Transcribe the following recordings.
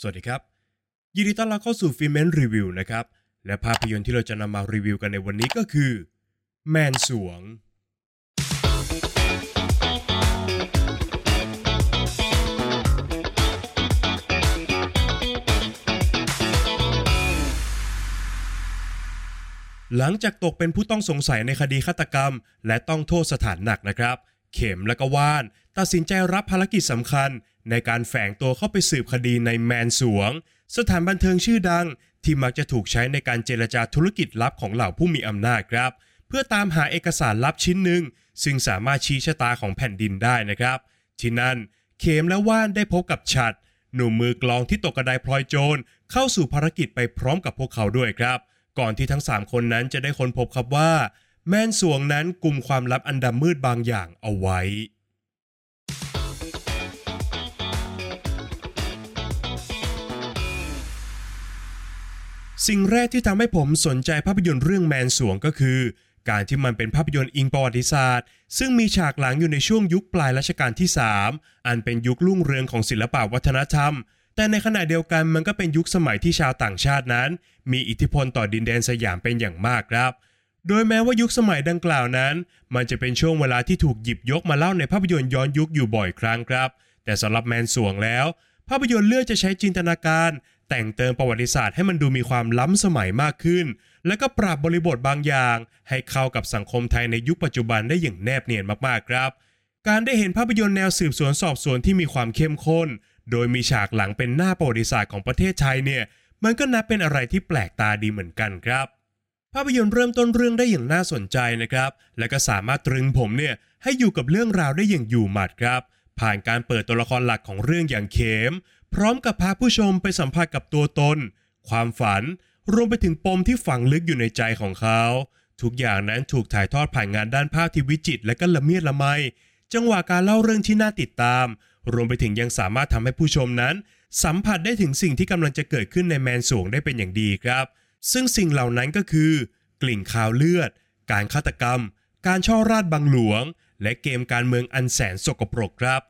สวัสดีครับ ยินดีต้อนรับเข้าสู่ฟิเมนรีวิวนะครับ และภาพยนตร์ที่เราจะนำมารีวิวกันในวันนี้ก็คือ แมนสวง หลังจากตกเป็นผู้ต้องสงสัยในคดีฆาตกรรม และต้องโทษสถานหนักนะครับ เข็มและก็ว่าน ตัดสินใจรับภารกิจสำคัญ ในการแฝงตัวเข้าไปสืบคดีในแมนสวง สถานบันเทิงชื่อดัง ที่มักจะถูกใช้ในการเจรจาธุรกิจลับของเหล่าผู้มีอำนาจครับ เพื่อตามหาเอกสารลับชิ้นหนึ่ง ซึ่งสามารถชี้ชะตาของแผ่นดินได้นะครับ ที่นั่นเขมและว่านได้พบกับฉัด หนุ่มมือกลองที่ตกกระไดพลอยโจรเข้าสู่ภารกิจไปพร้อมกับพวกเขาด้วยครับ ก่อนที่ทั้ง 3 คนนั้นจะได้ค้นพบครับว่า แม่นสวงนั้นกลุ่มความลับอันดำมืดบางอย่างเอาไว้ สิ่งแรกที่ทำให้ผมสนใจภาพยนตร์เรื่องแมนสวงก็คือ การที่มันเป็นภาพยนตร์อิงประวัติศาสตร์ ซึ่งมีฉากหลังอยู่ในช่วงยุคปลายรัชกาลที่ 3 อันเป็นยุครุ่งเรืองของศิลปวัฒนธรรม แต่ในขณะเดียวกันมันก็เป็นยุคสมัยที่ชาวต่างชาตินั้น มีอิทธิพลต่อดินแดนสยามเป็นอย่างมากครับโดยแม้ว่ายุคสมัยดังกล่าวนั้น มันจะเป็นช่วงเวลาที่ถูกหยิบยกมาเล่าในภาพยนตร์ย้อนยุคอยู่บ่อยครั้งครับ แต่สำหรับแมนสวงแล้ว ภาพยนตร์เลือกจะใช้จินตนาการ แต่งเติมประวัติศาสตร์ให้มันดูมีความล้ำสมัยมากขึ้น และก็ปรับบริบทบางอย่าง ให้เข้ากับสังคมไทยในยุคปัจจุบันได้อย่างแนบเนียนมากๆครับ การได้เห็นภาพยนตร์แนวสืบสวนสอบสวนที่มีความเข้มข้น โดยมีฉากหลังเป็นหน้าประวัติศาสตร์ของประเทศไทยเนี่ยมันก็นับเป็นอะไรที่แปลกตาดีเหมือนกันครับภาพยนตร์เริ่มต้นเรื่องได้อย่างน่าสนใจนะครับ และก็สามารถตรึงผมเนี่ยให้อยู่กับเรื่องราวได้อย่างอยู่หมัดครับ ผ่านการเปิดตัวละครหลักของเรื่องอย่างเข็ม พร้อมกับพาผู้ชมไปสัมผัสกับตัวตน ความฝัน รวมไปถึงปมที่ฝังลึกอยู่ในใจของเขา ทุกอย่างนั้นถูกถ่ายทอดผ่านงานด้านภาพที่วิจิตรและก็ละเมียดละไม จังหวะการเล่าเรื่องที่น่าติดตาม รวมไปถึงยังสามารถทำให้ผู้ชมนั้น สัมผัสได้ถึงสิ่งที่กำลังจะเกิดขึ้นในแมนสวงได้เป็นอย่างดีครับ ซึ่งสิ่งเหล่านั้นก็คือ กลิ่นคาวเลือด การฆาตกรรม การช่อราดบังหลวง และเกมการเมืองอันแสนสกปรกครับ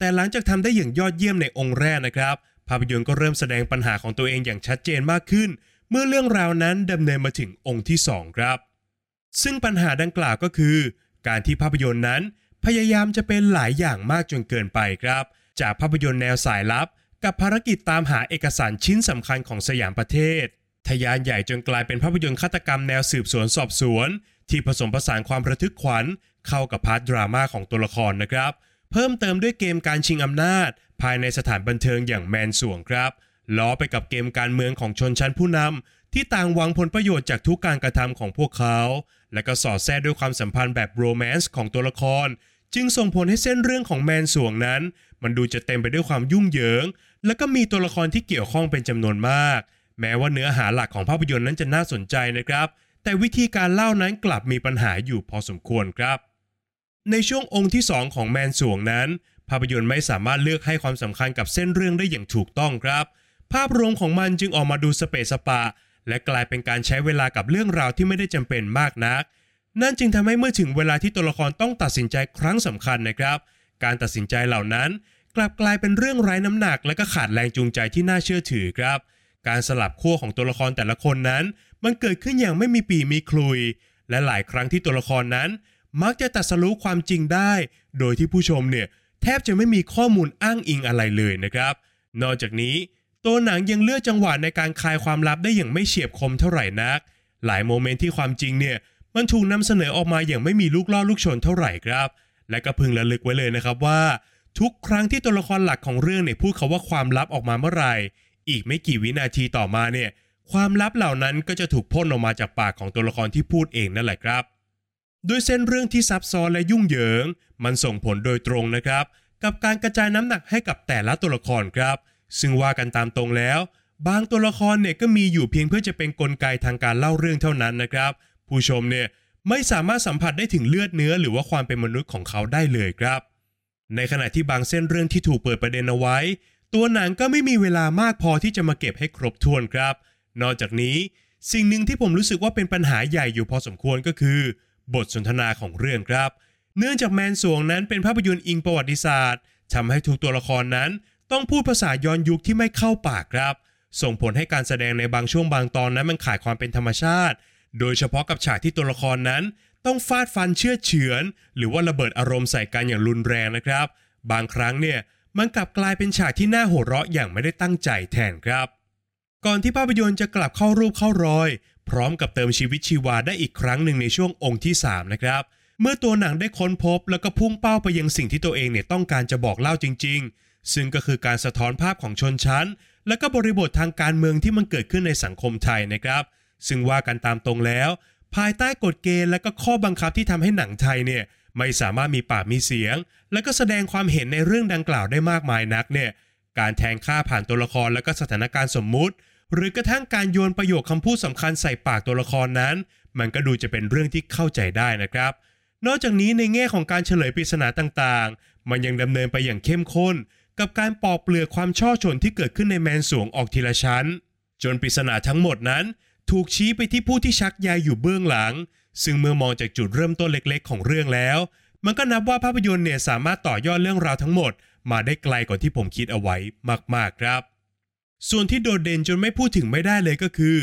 แต่หลังจากทำได้อย่างยอดเยี่ยมในองค์แรกนะครับ ภาพยนตร์ก็เริ่มแสดงปัญหาของตัวเองอย่างชัดเจนมากขึ้น เมื่อเรื่องราวนั้นดำเนินมาถึงองค์ที่ 2 ครับ ซึ่งปัญหาดังกล่าวก็คือ การที่ภาพยนตร์นั้น พยายามจะเป็นหลายอย่างมากจนเกินไปครับ จากภาพยนตร์แนวสายลับ กับภารกิจตามหาเอกสารชิ้นสำคัญของสยามประเทศขยายใหญ่จนกลายเป็นภาพยนตร์ฆาตกรรมแนวสืบสวนสอบสวน ที่ผสมผสานความระทึกขวัญ เข้ากับ part ดราม่าของตัวละครนะครับ เพิ่มเติมด้วยเกมการชิงอำนาจ ภายในสถานบันเทิงอย่างแมนสรวงครับล้อไปกับเกมการเมืองของชนชั้นผู้นำที่ต่างหวังผลประโยชน์จากทุกการกระทำของพวกเขา และก็สอดแทรกด้วยความสัมพันธ์แบบโรแมนต์ของตัวละคร จึงส่งผลให้เส้นเรื่องของแมนสวงนั้น มันดูจะเต็มไปด้วยความยุ่งเหยิง และก็มีตัวละครที่เกี่ยวข้องเป็นจำนวนมาก แม้ว่าเนื้อหาหลักของภาพยนตร์นั้นจะน่าสนใจนะครับ แต่วิธีการเล่านั้นกลับมีปัญหาอยู่พอสมควรครับ ในช่วงองค์ที่ 2 ของแมนสวงนั้น ภาพยนตร์ไม่สามารถเลือกให้ความสำคัญกับเส้นเรื่องได้อย่างถูกต้องครับ ภาพรวมของมันจึงออกมาดูสเปซสปะและกลายเป็นการใช้เวลากับเรื่องราวที่ไม่ได้จำเป็นมากนัก นั่นจึงทำให้เมื่อถึงเวลาที่ตัวละครต้องตัดสินใจครั้งสำคัญนะครับ การตัดสินใจเหล่านั้น กลับกลายเป็นเรื่องไร้น้ำหนัก และก็ขาดแรงจูงใจที่น่าเชื่อถือครับ การสลับขั้วของตัวละครแต่ละคนนั้น มันเกิดขึ้นอย่างไม่มีปีมีคลุย และหลายครั้งที่ตัวละครนั้น มักจะตัดสรู้ความจริงได้ โดยที่ผู้ชมเนี่ยแทบจะไม่มีข้อมูลอ้างอิงอะไรเลยนะครับ นอกจากนี้ ตัวหนังยังเลือกจังหวะในการคลายความลับได้อย่างไม่เฉียบคมเท่าไหร่นัก หลายโมเมนต์ที่ความจริงเนี่ยมันถูกนำเสนอออกมาอย่างไม่มีลูกล่อลูกชนเท่าไหร่ครับ และก็พึงระลึกไว้เลยนะครับว่า ทุกครั้งที่ตัวละครหลักของเรื่องเนี่ยพูดคาว่าความลับออกมาเมื่อไหร่อีกไม่กี่วินาทีต่อมาเนี่ยความลับเหล่านั้นก็จะถูกพ่นออกมาจากปากของตัวละครที่พูดเองนั่นแหละครับ ด้วยเส้นเรื่องที่ซับซ้อนและยุ่งเหยิง มันส่งผลโดยตรงนะครับ กับการกระจายน้ำหนักให้กับแต่ละตัวละครครับ ซึ่งว่ากันตามตรงแล้ว บางตัวละครเนี่ยก็มีอยู่เพียงเพื่อจะเป็นนกลไกทางการเล่าเรื่องเท่านั้นนะครับ ผู้ชมเนี่ยไม่สามารถสัมผัสได้ถึงเลือดเนื้อหรือว่าความเป็นมนุษย์ของเขาได้เลยครับ ในขณะที่บางเส้นเรื่องที่ถูกเปิดประเด็นเอาไว้ ตัวหนังก็ไม่มีเวลามากพอที่จะมาเก็บให้ครบถ้วนครับ นอกจากนี้ สิ่งหนึ่งที่ผมรู้สึกว่าเป็นปัญหาใหญ่อยู่พอสมควรก็คือ บทสนทนาของเรื่องครับ เนื่องจากแมนสวงนั้นเป็นภาพยนตร์อิงประวัติศาสตร์ทำให้ทุกตัวละครนั้น ต้องพูดภาษาย้อนยุคที่ไม่เข้าปากครับ ส่งผลให้การแสดงในบางช่วงบางตอนนั้นมันขาดความเป็นธรรมชาติ โดยเฉพาะกับฉากที่ตัวละครนั้น ต้องฟาดฟันเชื่อเฉือน หรือว่าระเบิดอารมณ์ใส่กันอย่างรุนแรงนะครับ บางครั้งเนี่ยมันกลับกลายเป็นฉากที่น่าโหดเราะอย่างไม่ได้ตั้งใจแทนครับ ก่อนที่ภาพยนตร์จะกลับเข้ารูปเข้ารอย พร้อมกับเติมชีวิตชีวาได้อีกครั้งหนึ่งในช่วงองค์ที่ 3 นะครับ เมื่อตัวหนังได้ค้นพบแล้วก็พุ่งเป้าไปยังสิ่งที่ตัวเองเนี่ยต้องการจะบอกเล่าจริง ๆ ซึ่งก็คือการสะท้อนภาพของชนชั้น และก็บริบททางการเมืองที่มันเกิดขึ้นในสังคมไทยนะครับ ซึ่งว่ากันตามตรงแล้ว ภายใต้กฎเกณฑ์และก็ข้อบังคับที่ทำให้หนังไทยเนี่ยไม่สามารถมีปากมีเสียง และก็แสดงความเห็นในเรื่องดังกล่าวได้มากมายนักเนี่ยการแทงค่าผ่านตัวละครและก็สถานการณ์สมมุติ หรือกระทั่งการโยนประโยคคำพูดสำคัญใส่ปากตัวละครนั้น มันก็ดูจะเป็นเรื่องที่เข้าใจได้นะครับ นอกจากนี้ในแง่ของการเฉลยปริศนาต่างๆ มันยังดำเนินไปอย่างเข้มข้น กับการปอกเปลือกความช่อชนที่เกิดขึ้นในแมนสวงออกทีละชั้น จนปริศนาทั้งหมดนั้น ถูกชี้ไปที่ผู้ที่ชักใยอยู่เบื้องหลัง ซึ่งเมื่อมองจากจุดเริ่มต้นเล็ก ๆ ของเรื่องแล้ว มันก็นับว่าภาพยนตร์เนี่ยสามารถต่อยอดเรื่องราวทั้งหมด มาได้ไกลกว่าที่ผมคิดเอาไว้มากๆครับ ส่วนที่โดดเด่นจนไม่พูดถึงไม่ได้เลยก็คือ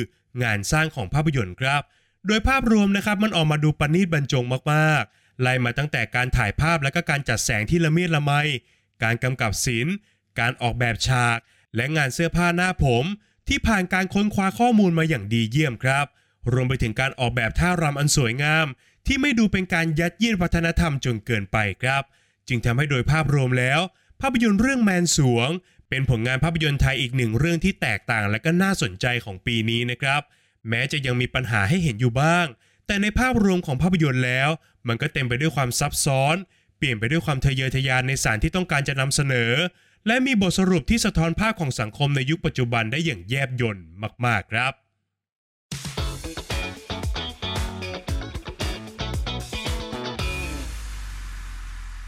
งานสร้างของภาพยนตร์ครับ โดยภาพรวมนะครับมันออกมาดูประณีตบรรจงมากๆ ไล่มาตั้งแต่การถ่ายภาพและก็การจัดแสงที่ละเมียดละไม การกำกับศิลป์ การออกแบบฉาก และงานเสื้อผ้าหน้าผม ที่ผ่านการค้นคว้าข้อมูลมาอย่างดีเยี่ยมครับ รวมไปถึงการออกแบบท่ารำอันสวยงาม ที่ไม่ดูเป็นการยัดเยียดวัฒนธรรมจนเกินไปครับ จึงทำให้โดยภาพรวมแล้ว ภาพยนตร์เรื่องแมนสวง เป็นผลงานภาพยนตร์ไทยอีกหนึ่งเรื่องที่แตกต่างและก็น่าสนใจของปีนี้นะครับ แม้จะยังมีปัญหาให้เห็นอยู่บ้าง แต่ในภาพรวมของภาพยนตร์แล้ว มันก็เต็มไปด้วยความซับซ้อน เปลี่ยนไปด้วยความทะเยอทะยานในสารที่ต้องการจะนำเสนอ และมีบทสรุปที่สะท้อนภาพของสังคมในยุคปัจจุบันได้อย่างแยบยลมาก ๆครับ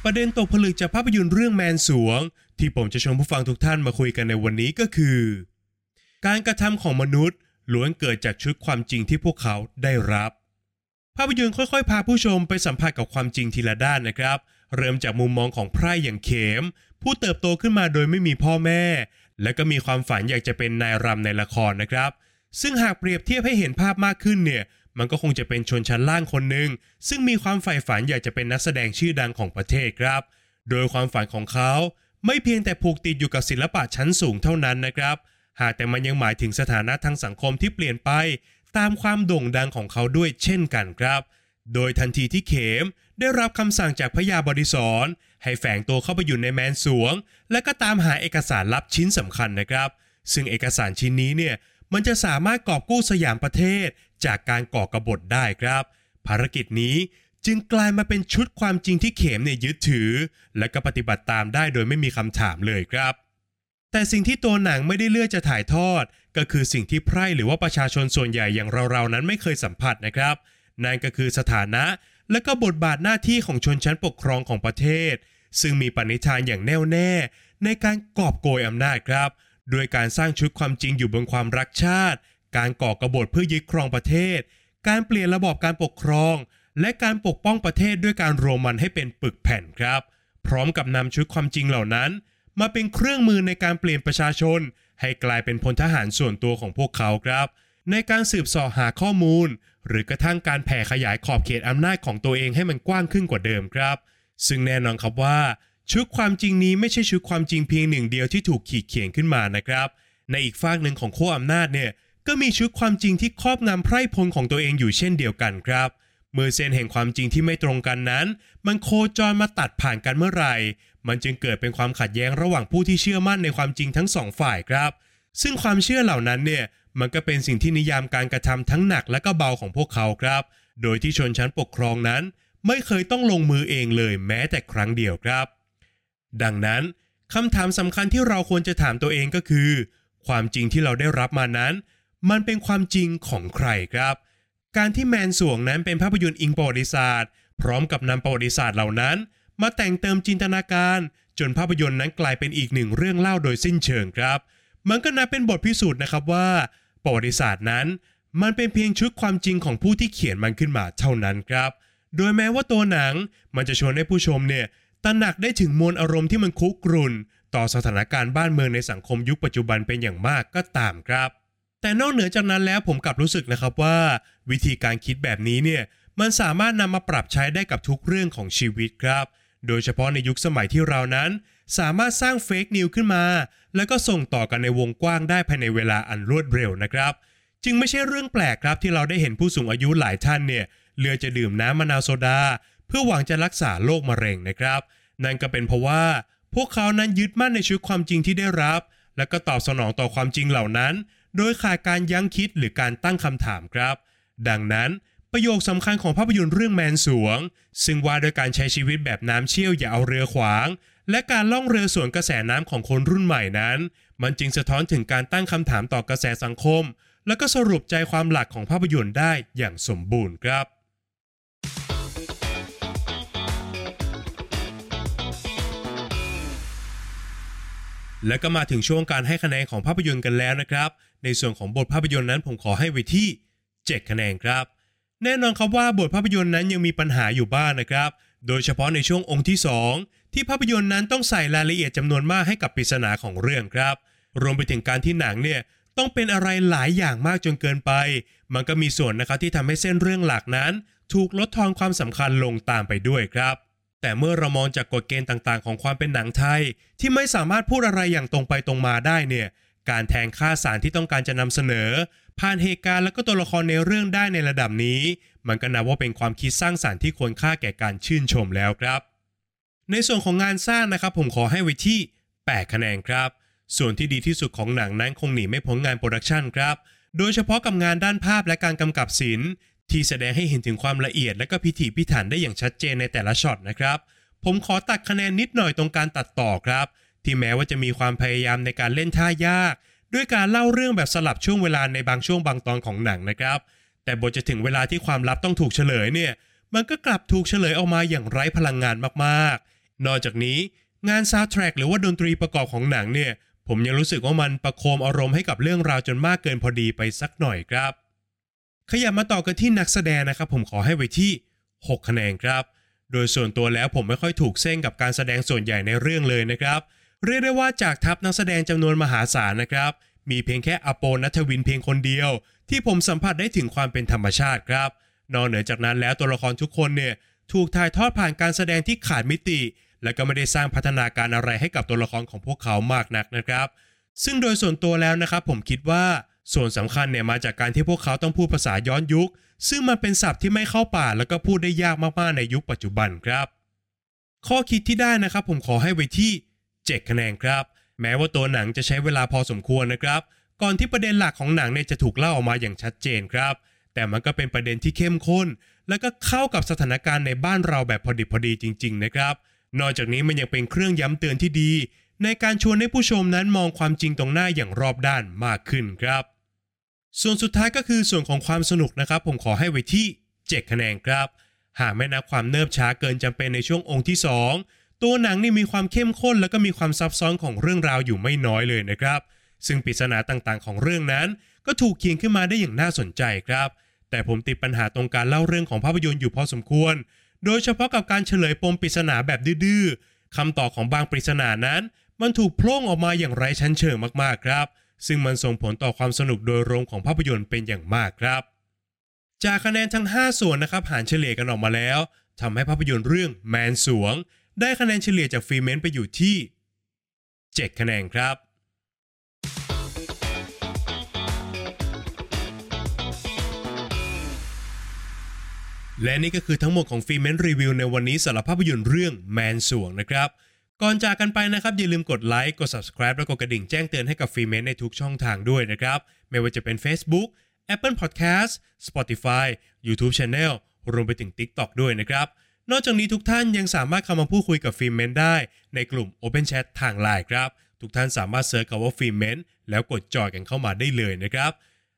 ประเด็นตกผลึกจากภาพยนตร์เรื่องแมนสวง ที่ผมจะชวนผู้ฟังทุกท่านมาคุยกันในวันนี้ก็คือ การกระทำของมนุษย์ล้วนเกิดจากชุดความจริงที่พวกเขาได้รับ ภาพยนตร์ค่อยๆ พาผู้ชมไปสัมผัสกับความจริงทีละด้านนะครับ เริ่มจากมุมมองของไพร่อย่างเขม ผู้เติบโตขึ้นมาโดยไม่มีพ่อแม่ และก็มีความฝันอยากจะเป็นนายรำในละครนะครับ ซึ่งหากเปรียบเทียบให้เห็นภาพมากขึ้นเนี่ยมันก็คงจะเป็นชนชั้นล่างคนหนึ่งซึ่งมีความใฝ่ฝันอยากจะเป็นนักแสดงชื่อดังของประเทศครับ โดยความฝันของเขา ไม่เพียงแต่ผูกติดอยู่กับศิลปะชั้นสูงเท่านั้นนะครับ หากแต่มันยังหมายถึงสถานะทางสังคมที่เปลี่ยนไปตามความโด่งดังของเขาด้วยเช่นกันครับ โดยทันทีที่เขมได้รับคำสั่งจากพระยาบดิศรให้แฝงตัวเข้าไปอยู่ในแมนสวง และก็ตามหาเอกสารลับชิ้นสำคัญนะครับ ซึ่งเอกสารชิ้นนี้เนี่ยมันจะสามารถกอบกู้สยามประเทศจากการก่อกรบฏได้ครับ ภารกิจนี้ จึงกลายมาเป็นชุดความจริงที่เขมเนี่ยยึดถือ และก็ปฏิบัติตามได้โดยไม่มีคำถามเลยครับ แต่สิ่งที่ตัวหนังไม่ได้เลือกจะถ่ายทอด ก็คือสิ่งที่ไพร่หรือว่าประชาชนส่วนใหญ่อย่างเราๆนั้นไม่เคยสัมผัสนะครับ นั่นก็คือสถานะ และก็บทบาทหน้าที่ของชนชั้นปกครองของประเทศ ซึ่งมีปณิธานอย่างแน่วแน่ในการกอบโกยอำนาจครับโดยการสร้างชุดความจริงอยู่บนความรักชาติ การก่อกรบฏเพื่อยึดครองประเทศ การเปลี่ยนระบอบการปกครอง และการปกป้องประเทศด้วยการรวมมันให้เป็นปึกแผ่นครับ พร้อมกับนำชุดความจริงเหล่านั้น มาเป็นเครื่องมือในการเปลี่ยนประชาชน ให้กลายเป็นพลทหารส่วนตัวของพวกเขาครับ ในการสืบสาะหาข้อมูล หรือกระทั่งการแผ่ขยายขอบเขตอำนาจของตัวเองให้มันกว้างขึ้นกว่าเดิมครับ ซึ่งแน่นอนครับว่าชุดความจริงนี้ไม่ใช่ชุดความจริงเพียงหนึ่งเดียวที่ถูกขีดเขียนขึ้นมานะครับ ในอีกฝากหนึ่งของขั้วอำนาจเนี่ยก็มีชุดความจริงที่ครอบงำไพร่พลของตัวเองอยู่เช่นเดียวกันครับ เมื่อเส้นแห่งความจริงที่ไม่ตรงกันนั้น มันโคจรมาตัดผ่านกันเมื่อไหร่ มันจึงเกิดเป็นความขัดแย้งระหว่างผู้ที่เชื่อมั่นในความจริงทั้งสองฝ่ายครับ ซึ่งความเชื่อเหล่านั้นเนี่ยมันก็เป็นสิ่งที่นิยามการกระทำทั้งหนักและก็เบาของพวกเขาครับ โดยที่ชนชั้นปกครองนั้น ไม่เคยต้องลงมือเองเลยแม้แต่ครั้งเดียวครับ ดังนั้นคำถามสำคัญที่เราควรจะถามตัวเองก็คือ ความจริงที่เราได้รับมานั้น มันเป็นความจริงของใครครับ การที่แมนสวงนั้นเป็นภาพยนตร์อิงประวัติศาสตร์ พร้อมกับนำประวัติศาสตร์เหล่านั้น มาแต่งเติมจินตนาการ จนภาพยนตร์นั้นกลายเป็นอีกหนึ่งเรื่องเล่าโดยสิ้นเชิงครับ มันก็นับเป็นบทพิสูจน์นะครับว่า ประวัติศาสตร์นั้น มันเป็นเพียงชุดความจริงของผู้ที่เขียนมันขึ้นมาเท่านั้นครับ โดยแม้ว่าตัวหนังมันจะชวนให้ผู้ชมเนี่ยตระหนักได้ถึงมวลอารมณ์ที่มันคุกรุ่น ต่อสถานการณ์บ้านเมืองในสังคมยุคปัจจุบันเป็นอย่างมากก็ตามครับ แต่นอกเหนือจากนั้นแล้วผมกลับรู้สึกนะครับว่า วิธีการคิดแบบนี้เนี่ยมันสามารถนำมาปรับใช้ได้กับทุกเรื่องของชีวิตครับ โดยเฉพาะในยุคสมัยที่เรานั้น สามารถสร้างเฟกนิวขึ้นมา แล้วก็ส่งต่อกันในวงกว้างได้ภายในเวลาอันรวดเร็วนะครับ จึงไม่ใช่เรื่องแปลกครับที่เราได้เห็นผู้สูงอายุหลายท่านเนี่ยเลือกจะดื่มน้ำมะนาวโซดา เพื่อหวังจะรักษาโรคมะเร็งนะครับ นั่นก็เป็นเพราะว่า พวกเขานั้นยึดมั่นในชีวิตความจริงที่ได้รับ แล้วก็ตอบสนองต่อความจริงเหล่านั้น โดยขาดการยั้งคิดหรือการตั้งคำถามครับ ดังนั้นประโยคสำคัญของภาพยนตร์เรื่องแมนสวง ซึ่งว่าโดยการใช้ชีวิตแบบน้ำเชี่ยวอย่าเอาเรือขวาง และการล่องเรือสวนกระแสน้ำของคนรุ่นใหม่นั้น มันจึงสะท้อนถึงการตั้งคำถามต่อกระแสสังคม แล้วก็สรุปใจความหลักของภาพยนตร์ได้อย่างสมบูรณ์ครับและก็มาถึงช่วงการให้คะแนนของภาพยนตร์กันแล้วนะครับ ในส่วนของบทภาพยนตร์นั้นผมขอให้ไว้ที่ 7 คะแนนครับ แน่นอนครับว่าบทภาพยนตร์นั้นยังมีปัญหาอยู่บ้างนะครับ โดยเฉพาะในช่วงองค์ที่ 2 ที่ภาพยนตร์นั้นต้องใส่รายละเอียดจำนวนมากให้กับปริศนาของเรื่องครับ รวมไปถึงการที่หนังเนี่ยต้องเป็นอะไรหลายอย่างมากจนเกินไป มันก็มีส่วนนะครับที่ทำให้เส้นเรื่องหลักนั้น ถูกลดทอนความสำคัญลงตามไปด้วยครับ แต่เมื่อเรามองจากกฎเกณฑ์ต่างๆ ของความเป็นหนังไทย ที่ไม่สามารถพูดอะไรอย่างตรงไปตรงมาได้เนี่ย การแทงค่าสารที่ต้องการจะนำเสนอ ผ่านเหตุการณ์และก็ตัวละครในเรื่องได้ในระดับนี้ มันก็นับว่าเป็นความคิดสร้างสรรค์ที่ควรค่าแก่การชื่นชมแล้วครับ ในส่วนของงานสร้างนะครับ ผมขอให้ไว้ที่ 8 คะแนนครับ ส่วนที่ดีที่สุดของหนังนั้นคงหนีไม่พ้นงานโปรดักชันครับ โดยเฉพาะกับงานด้านภาพและการกำกับศิลป์ที่แสดงให้เห็นถึงความละเอียดและก็พิถีพิถันได้อย่างชัดเจนในแต่ละช็อตนะครับ ผมขอตัดคะแนนนิดหน่อยตรงการตัดต่อครับ ที่แม้ว่าจะมีความพยายามในการเล่นท่ายาก ด้วยการเล่าเรื่องแบบสลับช่วงเวลาในบางช่วงบางตอนของหนังนะครับ แต่บทจะถึงเวลาที่ความลับต้องถูกเฉลยเนี่ย มันก็กลับถูกเฉลยออกมาอย่างไร้พลังงานมากๆ นอกจากนี้งานซาวด์แทร็กหรือว่าดนตรีประกอบของหนังเนี่ย ผมยังรู้สึกว่ามันประโคมอารมณ์ให้กับเรื่องราวจนมากเกินพอดีไปสักหน่อยครับ ขยับมาต่อกันที่นักแสดงนะครับ ผมขอให้ไว้ที่ 6 คะแนนครับ โดยส่วนตัวแล้วผมไม่ค่อยถูกเส้นกับการแสดงส่วนใหญ่ในเรื่องเลยนะครับ เรียกได้ว่าจากทัพนักแสดงจำนวนมหาศาลนะครับ มีเพียงแค่อโปนัทวินเพียงคนเดียว ที่ผมสัมผัสได้ถึงความเป็นธรรมชาติครับ นอกเหนือจากนั้นแล้วตัวละครทุกคนเนี่ยถูกถ่ายทอดผ่านการแสดงที่ขาดมิติ และก็ไม่ได้สร้างพัฒนาการอะไรให้กับตัวละครของพวกเขามากนักนะครับ ซึ่งโดยส่วนตัวแล้วนะครับ ผมคิดว่าส่วนสำคัญเนี่ยมาจากการที่พวกเขาต้องพูดภาษาย้อนยุค ซึ่งมันเป็นศัพท์ที่ไม่เข้าป่าแล้วก็พูดได้ยากมากๆในยุคปัจจุบันครับ ข้อคิดที่ได้นะครับ ผมขอให้ไว้ที่ 7 คะแนนครับ แม้ว่าตัวหนังจะใช้เวลาพอสมควรนะครับ ก่อนที่ประเด็นหลักของหนังเนี่ยจะถูกเล่าออกมาอย่างชัดเจนครับ แต่มันก็เป็นประเด็นที่เข้มข้น แล้วก็เข้ากับสถานการณ์ในบ้านเราแบบพอดิบพอดีจริง ๆ นะครับ นอกจากนี้มันยังเป็นเครื่องย้ำเตือนที่ดี ในการชวนให้ผู้ชมนั้นมองความจริงตรงหน้าอย่างรอบด้านมากขึ้นครับ ส่วนสุดท้ายก็คือส่วนของความสนุกนะครับ ผมขอให้ไว้ที่ 7 คะแนนครับหากไม่นับความเนิบช้าเกินจำเป็นในช่วงองค์ที่ 2 ตัวหนังนี่มีความเข้มข้นแล้วก็มีความซับซ้อนของเรื่องราวอยู่ไม่น้อยเลยนะครับ ซึ่งปริศนาต่างๆ ของเรื่องนั้น ก็ถูกเขียนขึ้นมาได้อย่างน่าสนใจครับ แต่ผมติดปัญหาตรงการเล่าเรื่องของภาพยนตร์อยู่พอสมควร โดยเฉพาะกับการเฉลยปมปริศนาแบบดื้อๆคำตอบของบางปริศนานั้น มันถูกโพล่งออกมาอย่างไร้ชั้นเชิงมากๆครับ ซึ่งมันส่งผลต่อความสนุกโดยรวมของภาพยนตร์เป็นอย่างมากครับ จากคะแนนทั้ง 5 ส่วนนะครับหารเฉลี่ยกันออกมาแล้วทำให้ภาพยนตร์เรื่องแมนสวง ได้คะแนนเฉลี่ยจากฟรีเมนต์ไปอยู่ที่ 7 คะแนนครับและนี่ก็คือทั้งหมดของฟรีเมนต์รีวิวในวันนี้สำหรับภาพยนตร์เรื่องแมนสวงนะครับ ก่อนจากกันไปนะครับ อย่าลืมกดไลค์กด subscribe และกดกระดิ่งแจ้งเตือนให้กับ Filmment ในทุกช่องทางด้วยนะครับ ไม่ว่าจะเป็น Facebook Apple Podcast Spotify YouTube Channel รวมไปถึง TikTok ด้วยนะครับ นอกจากนี้ทุกท่านยังสามารถเข้ามาพูดคุยกับ Filmment ได้ ในกลุ่ม Open Chat ทางไลน์ครับ ทุกท่านสามารถ search คำว่า Filmment แล้วกด join กันเข้ามาได้เลยนะครับ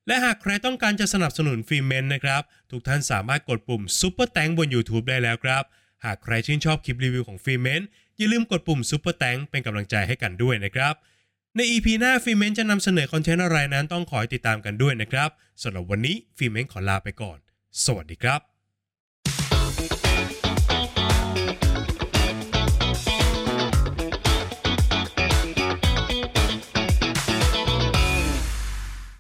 และหากใครต้องการจะสนับสนุน Filmment นะครับ ทุกท่านสามารถกดปุ่ม Super t a n k บน YouTube ได้แล้วครับ หากใครชื่นชอบคลิปรีวิวของ Filmment อย่าลืมกดปุ่ม Super t a n k เป็นกำลังใจให้กันด้วยนะครับใน EP หน้า Filmment จะนำเสนอคอนเทนต์อะไรนั้นต้องขอติดตามกันด้วยนะครับสำหรับวันนี้ Filmment ขอลาไปก่อน สวัสดีครับ thank you